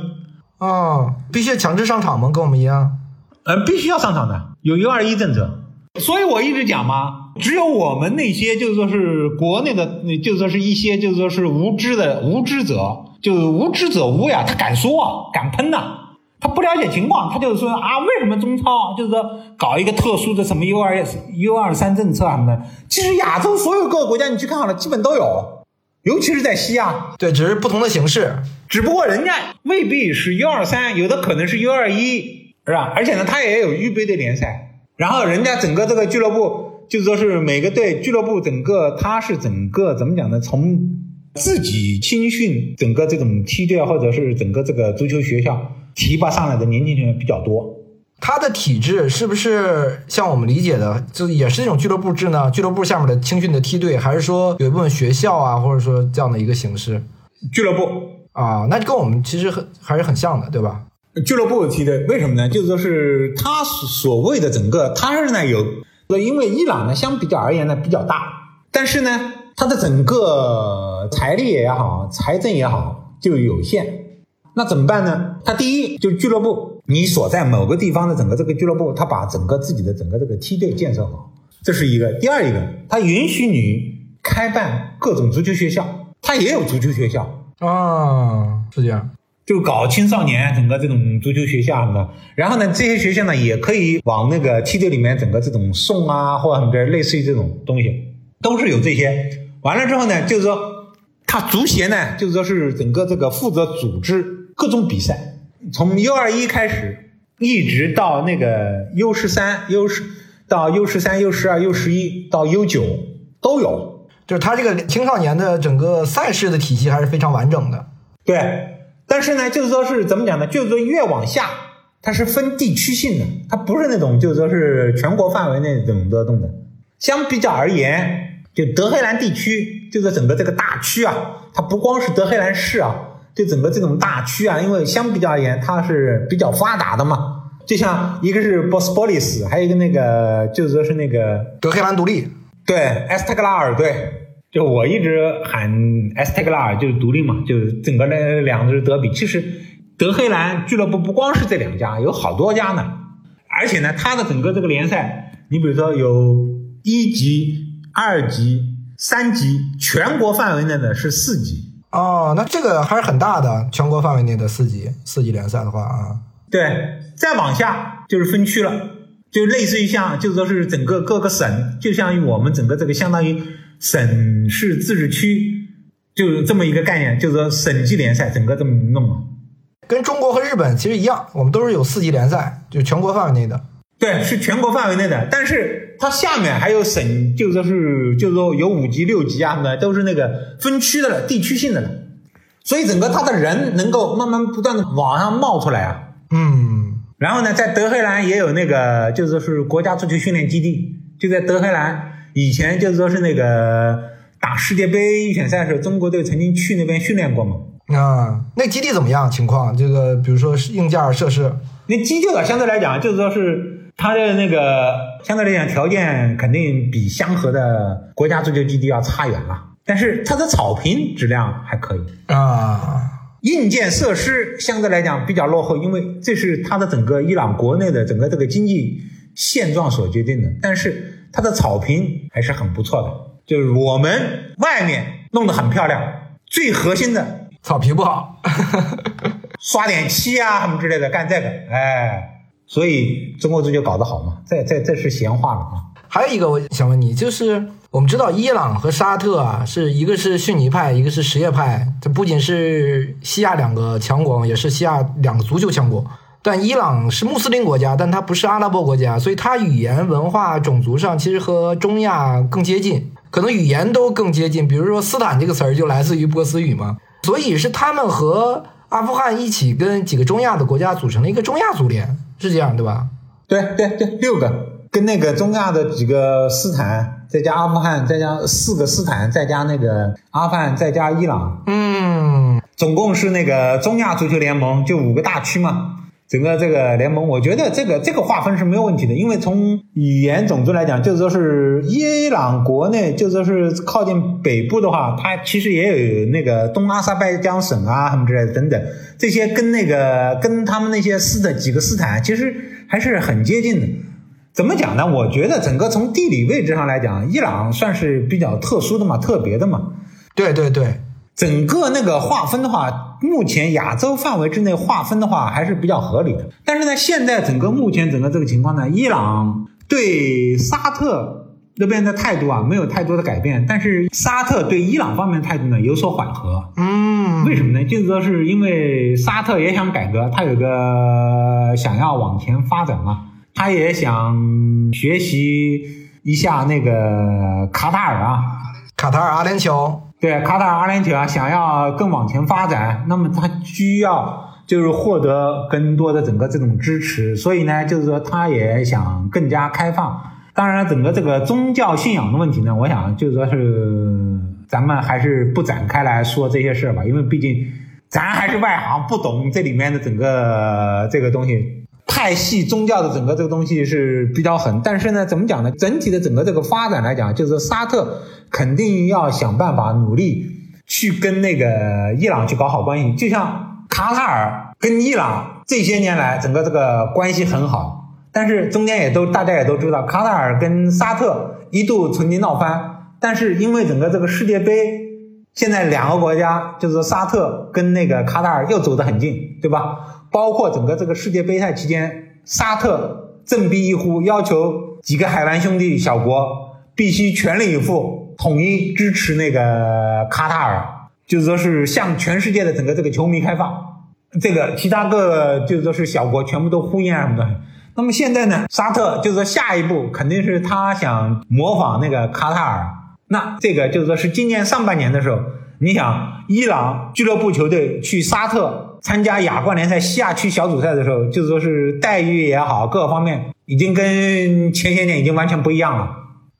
哦，必须强制上场吗？跟我们一样？呃，必须要上场的，有 U 二一政策。所以我一直讲嘛，只有我们那些就是说是国内的，就说是一些就是说是无知的无知者，就是无知者无呀，他敢说啊，敢喷呐，他不了解情况，他就是说啊，为什么中超就是说搞一个特殊的什么 U 二 S U 二三政策啊什么的？其实亚洲所有各个国家你去看好了，基本都有，尤其是在西亚，对，只是不同的形式，只不过人家未必是 U 二三，有的可能是 U 二一，是吧？而且呢，他也有预备队联赛。然后人家整个这个俱乐部，就是说是每个队俱乐部整个，他是整个怎么讲呢？从自己青训整个这种梯队，或者是整个这个足球学校提拔上来的年轻球员比较多。他的体制是不是像我们理解的，就也是这种俱乐部制呢？俱乐部下面的青训的梯队，还是说有一部分学校啊，或者说这样的一个形式？俱乐部啊，那跟我们其实很还是很像的，对吧？俱乐部梯队为什么呢？就是说是他所谓的整个，他是呢有，因为伊朗呢相比较而言呢比较大，但是呢他的整个财力也好，财政也好就有限，那怎么办呢？他第一就是俱乐部，你所在某个地方的整个这个俱乐部，他把整个自己的整个这个梯队建设好，这是一个。第二一个，他允许你开办各种足球学校，他也有足球学校啊，是这样。就搞青少年整个这种足球学校什么的，然后呢，这些学校呢也可以往那个梯队里面整个这种送啊，或者什么的，类似于这种东西，都是有这些。完了之后呢，就是说，他足协呢，就是说是整个这个负责组织各种比赛，从 U 二一开始，一直到那个 U 十三、U 十到 U 十三、U 十二、U 十一到 U 九都有，就是它这个青少年的整个赛事的体系还是非常完整的。对。但是呢，就是说是怎么讲呢？就是说越往下，它是分地区性的，它不是那种就是说是全国范围内怎么的动的。相比较而言，就德黑兰地区，就是整个这个大区啊，它不光是德黑兰市啊，就整个这种大区啊，因为相比较而言，它是比较发达的嘛。就像一个是波斯波利斯，还有一个那个就是说是那个德黑兰独立，对，埃斯特格拉尔，对。就我一直喊埃斯特格拉尔就是独立嘛，就是整个那两支德比。其实德黑兰俱乐部不光是这两家，有好多家呢。而且呢，它的整个这个联赛，你比如说有一级二级、三级，全国范围内的是四级。哦，那这个还是很大的，全国范围内的四级四级联赛的话啊，对，再往下就是分区了，就类似于像，就是说是整个各个省，就像于我们整个这个相当于省市自治区，就是这么一个概念，就是说省级联赛整个这么弄嘛。跟中国和日本其实一样，我们都是有四级联赛，就全国范围内的。对，是全国范围内的，但是它下面还有省，就说是，就是说有五级、六级啊什么的，都是那个分区的了，地区性的了。所以整个他的人能够慢慢不断的往上冒出来啊。嗯，然后呢，在德黑兰也有那个，就是说是国家足球训练基地，就在德黑兰。以前就是说是那个打世界杯预选赛的时候，中国队曾经去那边训练过嘛。啊，那基地怎么样？情况这个，比如说硬件设施，那基地啊，相对来讲，就是说是它的那个相对来讲条件肯定比香河的国家足球基地要差远了。但是它的草坪质量还可以，啊，硬件设施相对来讲比较落后，因为这是它的整个伊朗国内的整个这个经济现状所决定的。但是它的草坪还是很不错的，就是我们外面弄得很漂亮，最核心的草坪不好。刷点漆啊什么之类的干这个，哎，所以中国足球搞得好嘛？这这这是闲话了啊。还有一个我想问你，就是我们知道伊朗和沙特啊，是一个是逊尼派，一个是什叶派，这不仅是西亚两个强国，也是西亚两个足球强国。但伊朗是穆斯林国家，但它不是阿拉伯国家，所以它语言、文化、种族上其实和中亚更接近，可能语言都更接近。比如说“斯坦”这个词儿就来自于波斯语嘛，所以是他们和阿富汗一起跟几个中亚的国家组成了一个中亚足联，是这样对吧？对对对，六个跟那个中亚的几个斯坦，再加阿富汗，再加四个斯坦，再加那个阿富汗，再加伊朗，嗯，总共是那个中亚足球联盟，就五个大区嘛。整个这个联盟，我觉得这个这个划分是没有问题的，因为从语言种族来讲，就是说是伊朗国内，就说是靠近北部的话，它其实也有那个东阿塞拜疆省啊什么之类的等等，这些跟那个跟他们那些斯的几个斯坦其实还是很接近的。怎么讲呢？我觉得整个从地理位置上来讲，伊朗算是比较特殊的嘛，特别的嘛。对对对，整个那个划分的话，目前亚洲范围之内划分的话还是比较合理的。但是呢，现在整个目前整个这个情况呢，伊朗对沙特那边的态度啊没有太多的改变，但是沙特对伊朗方面的态度呢有所缓和。嗯，为什么呢？就是说是因为沙特也想改革，他有个想要往前发展嘛，他也想学习一下那个卡塔尔啊，卡塔尔、阿联酋，对，卡塔尔、阿联酋啊，想要更往前发展，那么他需要就是获得更多的整个这种支持，所以呢，就是说他也想更加开放。当然，整个这个宗教信仰的问题呢，我想就是说是咱们还是不展开来说这些事儿吧，因为毕竟咱还是外行，不懂这里面的整个这个东西。派系宗教的整个这个东西是比较狠，但是呢，怎么讲呢？整体的整个这个发展来讲，就是沙特肯定要想办法努力去跟那个伊朗去搞好关系，就像卡塔尔跟伊朗这些年来整个这个关系很好，但是中间也都大家也都知道，卡塔尔跟沙特一度曾经闹翻，但是因为整个这个世界杯，现在两个国家就是沙特跟那个卡塔尔又走得很近，对吧？包括整个这个世界杯赛期间，沙特振臂一呼，要求几个海湾兄弟小国必须全力以赴，统一支持那个卡塔尔，就是说是向全世界的整个这个球迷开放。这个其他个就是说是小国全部都呼应啊什么的。那么现在呢，沙特就是说下一步肯定是他想模仿那个卡塔尔。那这个就是说是今年上半年的时候，你想伊朗俱乐部球队去沙特参加亚冠联赛西亚区小组赛的时候，就是说是待遇也好，各个方面已经跟前些年已经完全不一样了。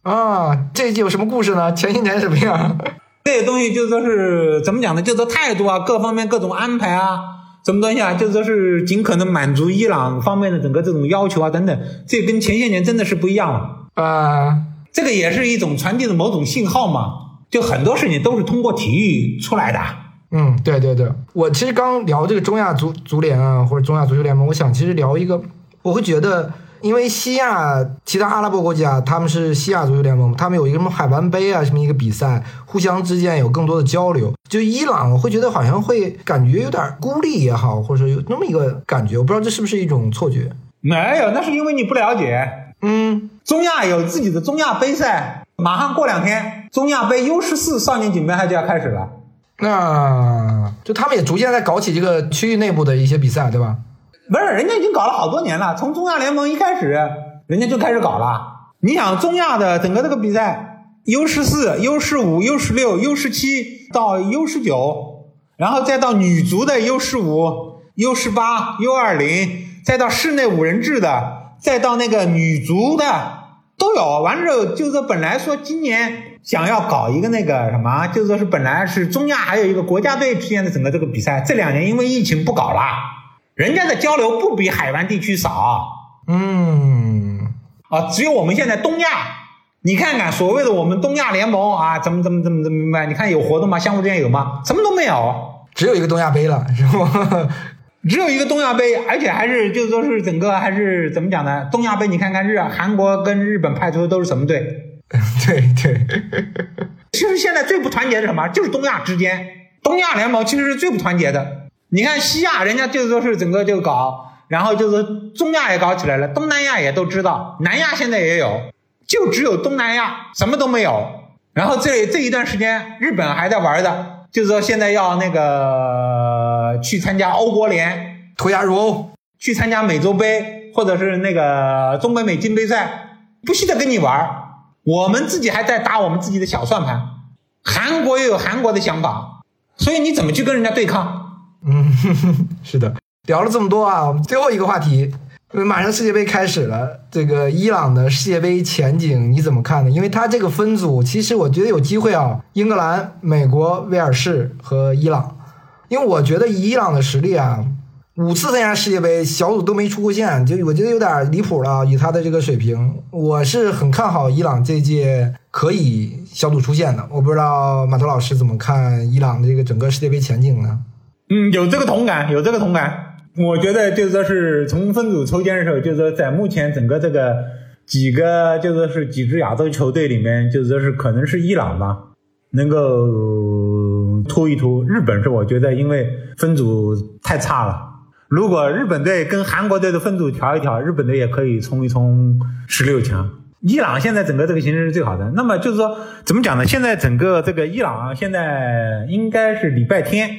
啊，这有什么故事呢？前些年什么样？这些东西就是说是怎么讲呢？就是说态度啊，各方面各种安排啊，什么东西啊，就是说是尽可能满足伊朗方面的整个这种要求啊等等，这跟前些年真的是不一样了。啊，这个也是一种传递的某种信号嘛。就很多事情都是通过体育出来的。嗯，对对对，我其实刚聊这个中亚足足联啊，或者中亚足球联盟，我想其实聊一个，我会觉得因为西亚其他阿拉伯国家他们是西亚足球联盟，他们有一个什么海湾杯啊，什么一个比赛，互相之间有更多的交流。就伊朗，我会觉得好像会感觉有点孤立也好，或者说有那么一个感觉，我不知道这是不是一种错觉。没有，那是因为你不了解。嗯，中亚有自己的中亚杯赛，马上过两天，中亚杯 U 十四少年锦标赛就要开始了。那就他们也逐渐在搞起这个区域内部的一些比赛，对吧？不是，人家已经搞了好多年了，从中亚联盟一开始，人家就开始搞了。你想，中亚的整个这个比赛，U 十四、U 十五、U 十六、U 十七到 U 十九，然后再到女足的 U 十五、U 十八、U 二零，再到室内五人制的，再到那个女足的都有。完了之后，就是本来说今年想要搞一个那个什么，就是说是本来是中亚还有一个国家队之间的整个这个比赛，这两年因为疫情不搞了。人家的交流不比海湾地区少，嗯，啊，只有我们现在东亚，你看看所谓的我们东亚联盟啊，怎么怎么怎么怎么办？你看有活动吗？相互之间有吗？什么都没有，只有一个东亚杯了，是吗？只有一个东亚杯，而且还是就是说是整个还是怎么讲呢？东亚杯你看看日韩国跟日本派出的都是什么队？对 对，其实现在最不团结的什么？就是东亚之间，东亚联盟其实是最不团结的。你看西亚，人家就是说是整个就搞，然后就是中亚也搞起来了，东南亚也都知道，南亚现在也有，就只有东南亚什么都没有。然后这这一段时间，日本还在玩的，就是说现在要那个去参加欧国联，脱亚入欧，去参加美洲杯，或者是那个中北美金杯赛，不惜的跟你玩。我们自己还在打我们自己的小算盘，韩国又有韩国的想法，所以你怎么去跟人家对抗？嗯，是的，聊了这么多啊，我们最后一个话题，马上世界杯开始了，这个伊朗的世界杯前景你怎么看呢？因为他这个分组，其实我觉得有机会啊，英格兰、美国、威尔士和伊朗，因为我觉得以伊朗的实力啊，五次参加世界杯小组都没出过线，就我觉得有点离谱了，以他的这个水平，我是很看好伊朗这届可以小组出线的。我不知道马头老师怎么看伊朗的这个整个世界杯前景呢？嗯，有这个同感，有这个同感。我觉得就是说是从分组抽签的时候，就是说在目前整个这个几个，就是说是几支亚洲球队里面，就是说是可能是伊朗吧，能够突一突。日本是我觉得因为分组太差了，如果日本队跟韩国队的分组调一调，日本队也可以冲一冲十六强。伊朗现在整个这个形势是最好的。那么就是说怎么讲呢？现在整个这个伊朗现在应该是礼拜天。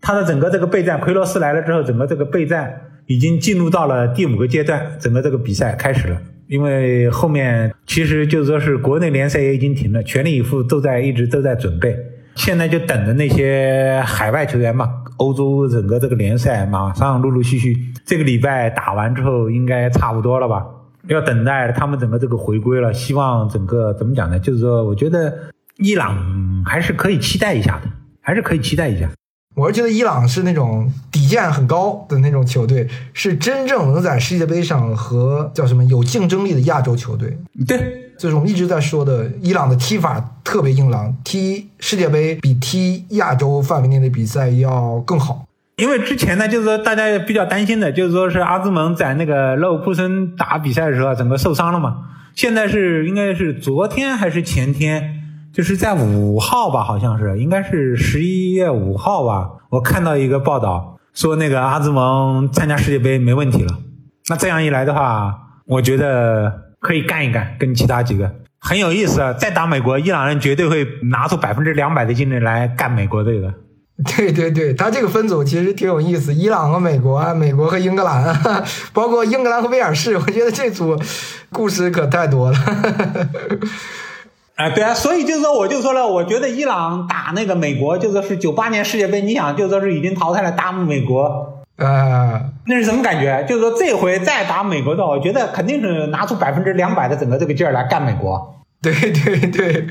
他的整个这个备战，奎罗斯来了之后，整个这个备战已经进入到了第五个阶段，整个这个比赛开始了。因为后面其实就是说是国内联赛也已经停了，全力以赴都在一直都在准备，现在就等着那些海外球员嘛。欧洲整个这个联赛马上陆陆续续，这个礼拜打完之后应该差不多了吧？要等待他们整个这个回归了，希望整个怎么讲呢？就是说，我觉得伊朗还是可以期待一下的，还是可以期待一下。我是觉得伊朗是那种底线很高的那种球队，是真正能在世界杯上和叫什么有竞争力的亚洲球队。对，就是我们一直在说的，伊朗的踢法特别硬朗，踢世界杯比踢亚洲范围内的比赛要更好。因为之前呢，就是说大家比较担心的，就是说是阿兹蒙在那个勒沃库森打比赛的时候，整个受伤了嘛。现在是应该是昨天还是前天？就是在五号吧，好像是，应该是十一月五号吧。我看到一个报道说，那个阿兹蒙参加世界杯没问题了。那这样一来的话，我觉得可以干一干，跟其他几个很有意思。再打美国，伊朗人绝对会拿出百分之两百的精力来干美国队的。对对对，他这个分组其实挺有意思，伊朗和美国，美国和英格兰，包括英格兰和威尔士，我觉得这组故事可太多了。啊，对啊，所以就是说，我就说了，我觉得伊朗打那个美国，就说是九八年世界杯，你想，就说是已经淘汰了打美国，啊，那是什么感觉？就是说这回再打美国的，我觉得肯定是拿出百分之两百的整个这个劲儿来干美国。对对对，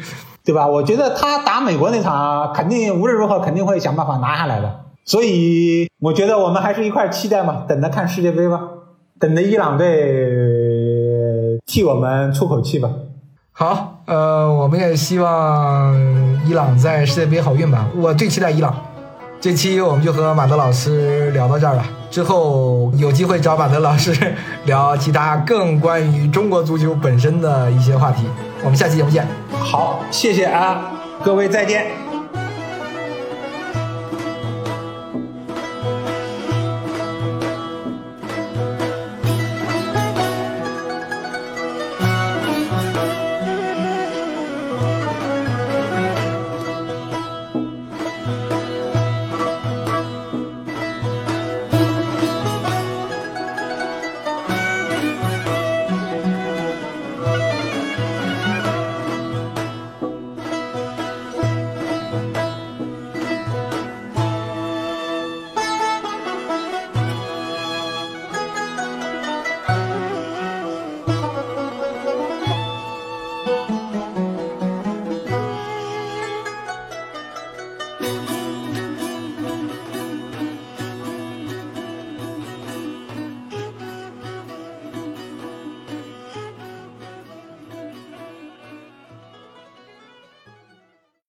对吧？我觉得他打美国那场，肯定无论如何肯定会想办法拿下来的。所以我觉得我们还是一块期待嘛，等着看世界杯吧，等着伊朗队替我们出口气吧。好，呃，我们也希望伊朗在世界杯好运吧。我最期待伊朗。这期我们就和马德老师聊到这儿吧。之后有机会找马德老师聊其他更关于中国足球本身的一些话题。我们下期节目见。好，谢谢啊，各位再见。